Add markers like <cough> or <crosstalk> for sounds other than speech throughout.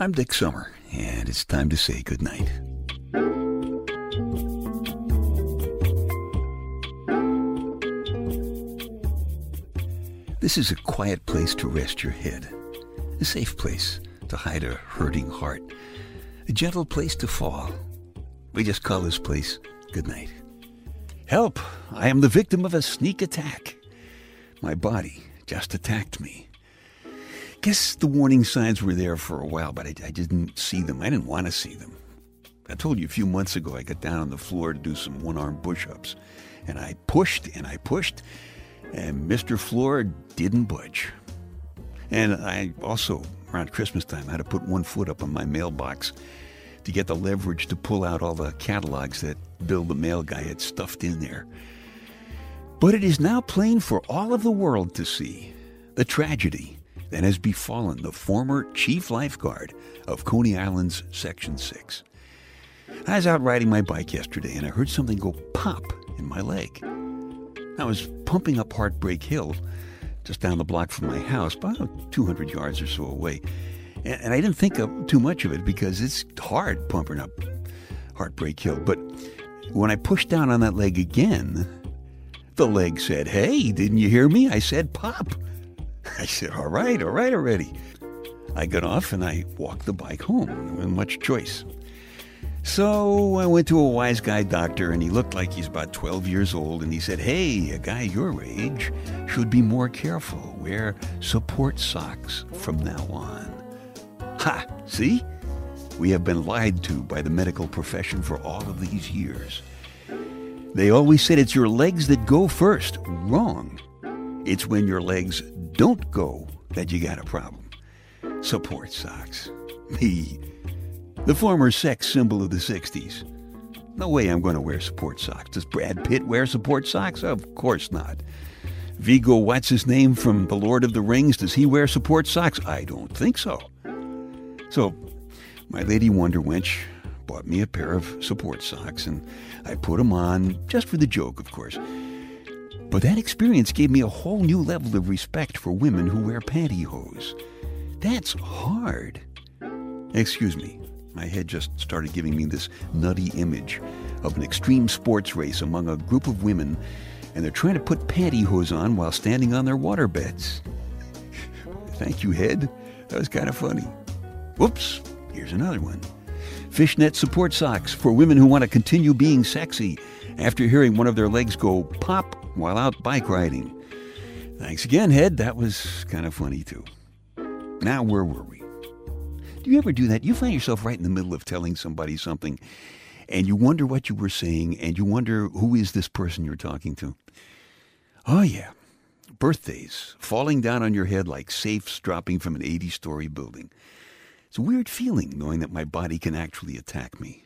I'm Dick Summer, and it's time to say goodnight. This is a quiet place to rest your head, a safe place to hide a hurting heart, a gentle place to fall. We just call this place goodnight. Help! I am the victim of a sneak attack. My body just attacked me. Guess the warning signs were there for a while, but I, I didn't see them. I didn't want to see them. I told you a few months ago I got down on the floor to do some one arm push ups. And I pushed and I pushed, and Mr. Floor didn't budge. And I also, around Christmas time, had to put one foot up on my mailbox to get the leverage to pull out all the catalogs that Bill the mail guy had stuffed in there. But it is now plain for all of the world to see the tragedy that has befallen the former chief lifeguard of Coney Island's Section 6. I was out riding my bike yesterday and I heard something go pop in my leg. I was pumping up Heartbreak Hill, just down the block from my house, about 200 yards or so away. And I didn't think of too much of it because it's hard pumping up Heartbreak Hill. But when I pushed down on that leg again, the leg said, Hey, didn't you hear me? I said, Pop. I said, All right, all right already. I got off and I walked the bike home with much choice. So I went to a wise guy doctor, and he looked like he's about 12 years old, and he said, Hey, a guy your age should be more careful. Wear support socks from now on. Ha! See? We have been lied to by the medical profession for all of these years. They always said it's your legs that go first. Wrong. It's when your legs don't go that you got a problem. Support socks. <laughs> Me. The former sex symbol of the 60s. No way I'm going to wear support socks. Does Brad Pitt wear support socks? Of course not. Viggo, what's his name from The Lord of the Rings? Does he wear support socks? I don't think so. So, my lady Wonder Wench bought me a pair of support socks, and I put them on, just for the joke, of course. But that experience gave me a whole new level of respect for women who wear pantyhose. That's hard. Excuse me, my head just started giving me this nutty image of an extreme sports race among a group of women, and they're trying to put pantyhose on while standing on their water beds. <laughs> Thank you, head. That was kind of funny. Whoops, here's another one. Fishnet support socks for women who want to continue being sexy after hearing one of their legs go pop while out bike riding. Thanks again, Head. That was kind of funny, too. Now, where were we? Do you ever do that? You find yourself right in the middle of telling somebody something, and you wonder what you were saying, and you wonder who is this person you're talking to? Oh, yeah. Birthdays falling down on your head like safes dropping from an 80 story building. It's a weird feeling knowing that my body can actually attack me.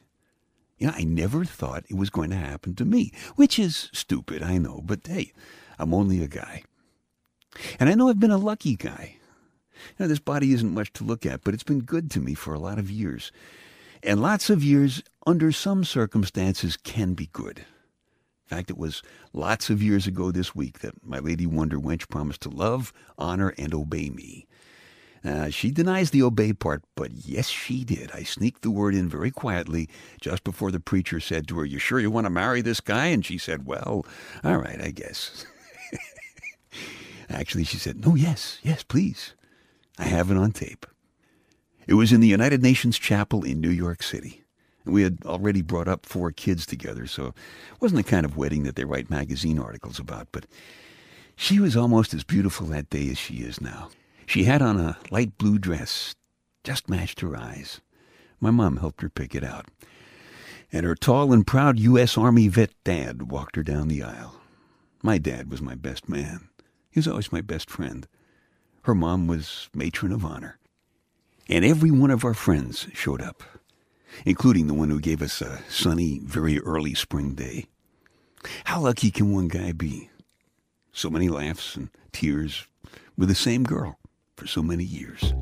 You know, I never thought it was going to happen to me, which is stupid, I know, but hey, I'm only a guy. And I know I've been a lucky guy. You know, this body isn't much to look at, but it's been good to me for a lot of years. And lots of years, under some circumstances, can be good. In fact, it was lots of years ago this week that my Lady Wonder Wench promised to love, honor, and obey me. Uh, she denies the obey part, but yes, she did. I sneaked the word in very quietly just before the preacher said to her, You sure you want to marry this guy? And she said, Well, all right, I guess. <laughs> Actually, she said, No, yes, yes, please. I have it on tape. It was in the United Nations Chapel in New York City. We had already brought up four kids together, so it wasn't the kind of wedding that they write magazine articles about, but she was almost as beautiful that day as she is now. She had on a light blue dress, just matched her eyes. My mom helped her pick it out. And her tall and proud U.S. Army vet dad walked her down the aisle. My dad was my best man. He was always my best friend. Her mom was matron of honor. And every one of our friends showed up, including the one who gave us a sunny, very early spring day. How lucky can one guy be? So many laughs and tears with the same girl for so many years.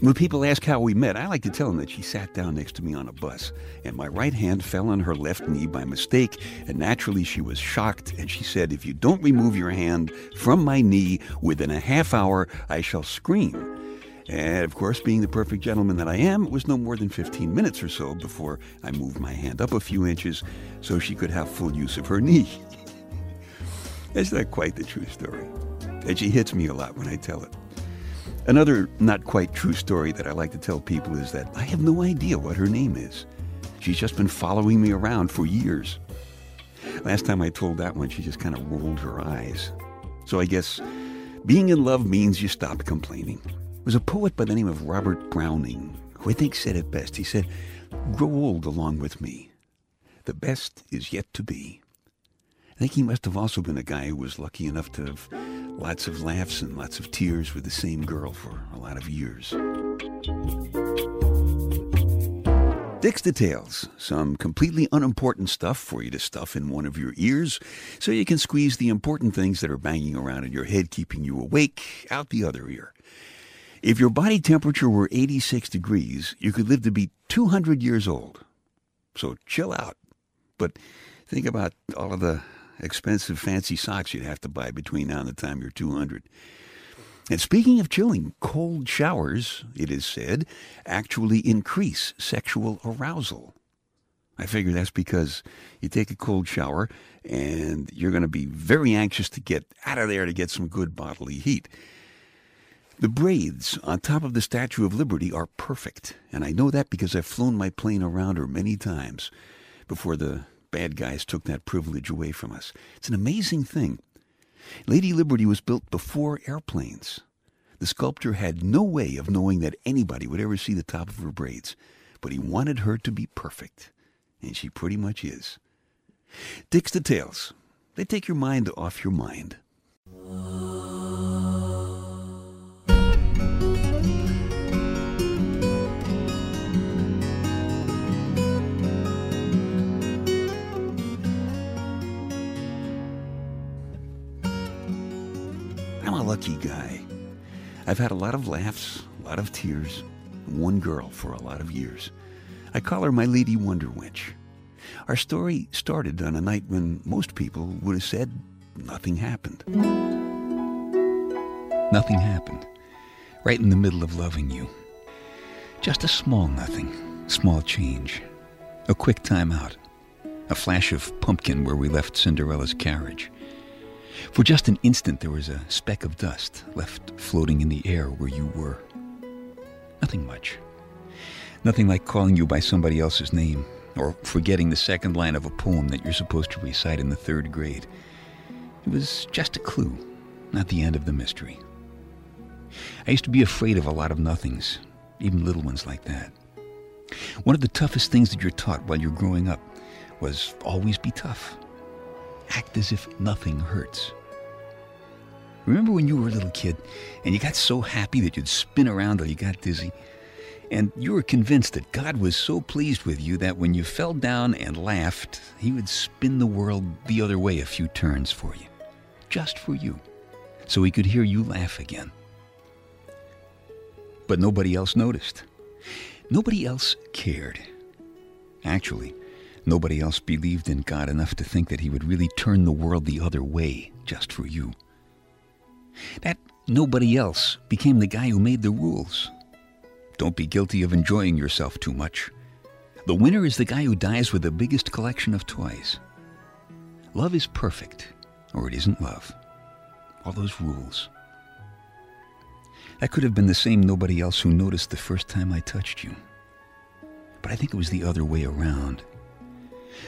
When people ask how we met, I like to tell them that she sat down next to me on a bus, and my right hand fell on her left knee by mistake, and naturally she was shocked, and she said, If you don't remove your hand from my knee within a half hour, I shall scream. And of course, being the perfect gentleman that I am, it was no more than 15 minutes or so before I moved my hand up a few inches so she could have full use of her <laughs> knee. That's not quite the true story. And she hits me a lot when I tell it. Another not quite true story that I like to tell people is that I have no idea what her name is. She's just been following me around for years. Last time I told that one, she just kind of rolled her eyes. So I guess being in love means you stop complaining. Was a poet by the name of Robert Browning who I think said it best. He said, Grow old along with me. The best is yet to be. I think he must have also been a guy who was lucky enough to have Lots of laughs and lots of tears with the same girl for a lot of years. Dick's Details, some completely unimportant stuff for you to stuff in one of your ears so you can squeeze the important things that are banging around in your head, keeping you awake, out the other ear. If your body temperature were 86 degrees, you could live to be 200 years old. So chill out. But think about all of the expensive fancy socks you'd have to buy between now and the time you're 200. And speaking of chilling, cold showers, it is said, actually increase sexual arousal. I figure that's because you take a cold shower and you're going to be very anxious to get out of there to get some good bodily heat. The braids on top of the Statue of Liberty are perfect, and I know that because I've flown my plane around her many times before the bad guys took that privilege away from us. It's an amazing thing. Lady Liberty was built before airplanes. The sculptor had no way of knowing that anybody would ever see the top of her braids, but he wanted her to be perfect, and she pretty much is. Dick's Details. They take your mind off your mind. Lucky guy. I've had a lot of laughs, a lot of tears, one girl for a lot of years. I call her my Lady Wonder Wench. Our story started on a night when most people would have said nothing happened. Nothing happened. Right in the middle of loving you. Just a small nothing, small change. A quick time out. A flash of pumpkin where we left Cinderella's carriage. For just an instant, there was a speck of dust left floating in the air where you were. Nothing much. Nothing like calling you by somebody else's name, or forgetting the second line of a poem that you're supposed to recite in the third grade. It was just a clue, not the end of the mystery. I used to be afraid of a lot of nothings, even little ones like that. One of the toughest things that you're taught while you're growing up was always be tough. Act as if nothing hurts. Remember when you were a little kid and you got so happy that you'd spin around till you got dizzy? And you were convinced that God was so pleased with you that when you fell down and laughed, He would spin the world the other way a few turns for you. Just for you. So He could hear you laugh again. But nobody else noticed. Nobody else cared. Actually, nobody else believed in God enough to think that He would really turn the world the other way just for you. That nobody else became the guy who made the rules. Don't be guilty of enjoying yourself too much. The winner is the guy who dies with the biggest collection of toys. Love is perfect, or it isn't love. All those rules. That could have been the same nobody else who noticed the first time I touched you. But I think it was the other way around.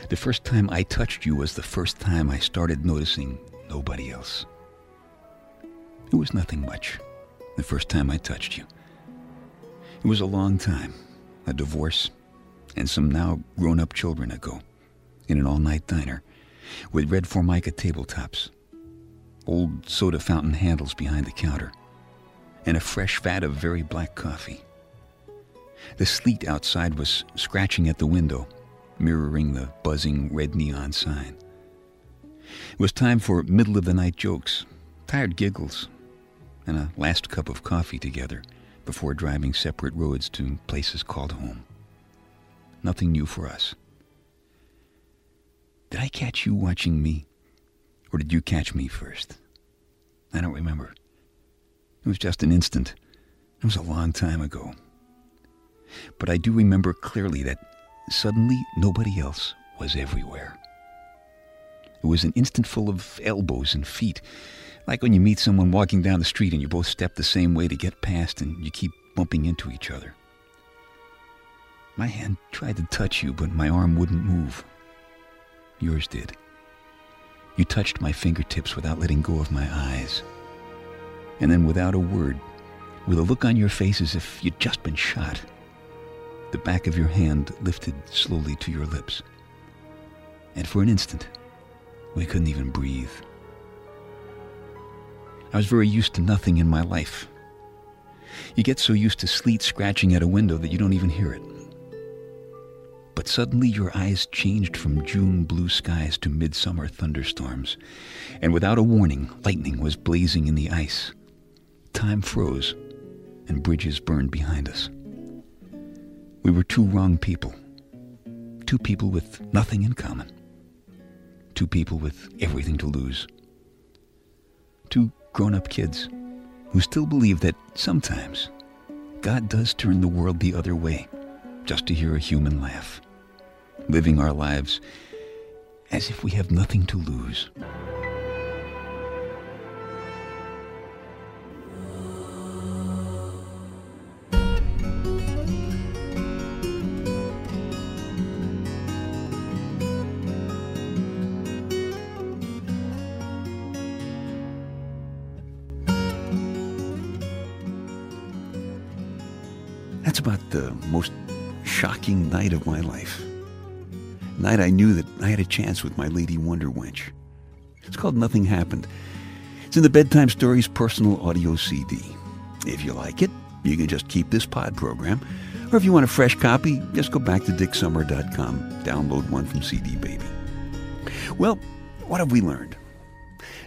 The first time I touched you was the first time I started noticing nobody else. It was nothing much the first time I touched you. It was a long time, a divorce, and some now grown up children ago, in an all night diner, with red formica tabletops, old soda fountain handles behind the counter, and a fresh vat of very black coffee. The sleet outside was scratching at the window, mirroring the buzzing red neon sign. It was time for middle of the night jokes, tired giggles, and a last cup of coffee together before driving separate roads to places called home. Nothing new for us. Did I catch you watching me? Or did you catch me first? I don't remember. It was just an instant. It was a long time ago. But I do remember clearly that suddenly nobody else was everywhere. It was an instant full of elbows and feet, like when you meet someone walking down the street and you both step the same way to get past and you keep bumping into each other. My hand tried to touch you, but my arm wouldn't move. Yours did. You touched my fingertips without letting go of my eyes. And then, without a word, with a look on your face as if you'd just been shot, the back of your hand lifted slowly to your lips. And for an instant, we couldn't even breathe. I was very used to nothing in my life. You get so used to sleet scratching at a window that you don't even hear it. But suddenly your eyes changed from June blue skies to midsummer thunderstorms, and without a warning, lightning was blazing in the ice. Time froze, and bridges burned behind us. We were two wrong people. Two people with nothing in common. Two people with everything to lose. Two grown up kids who still believe that sometimes God does turn the world the other way just to hear a human laugh living our lives as if we have nothing to lose. That's about the most shocking night of my life night I knew that I had a chance with my Lady Wonder Wench. It's called Nothing Happened. It's in the Bedtime Stories personal audio CD. If you like it, you can just keep this pod program. Or if you want a fresh copy, just go back to dicksummer.com, download one from CD Baby. Well, what have we learned?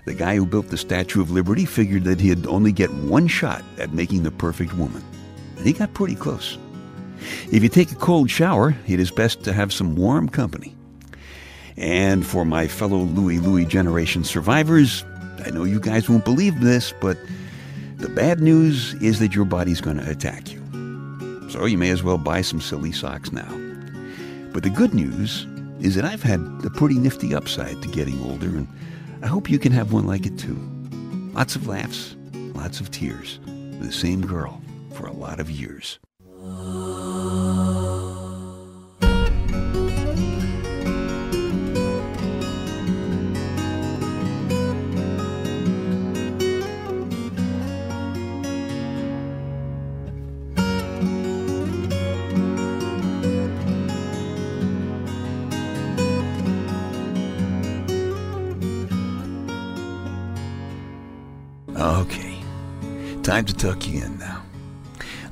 The guy who built the Statue of Liberty figured that he'd only get one shot at making the perfect woman. And he got pretty close. If you take a cold shower, it is best to have some warm company. And for my fellow Louie Louie generation survivors, I know you guys won't believe this, but the bad news is that your body's going to attack you. So you may as well buy some silly socks now. But the good news is that I've had a pretty nifty upside to getting older, and I hope you can have one like it too. Lots of laughs, lots of tears, the same girl for a lot of years. Ah, okay, time to tuck you in now.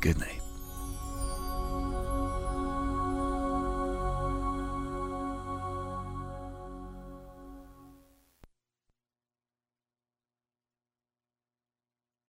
Good night.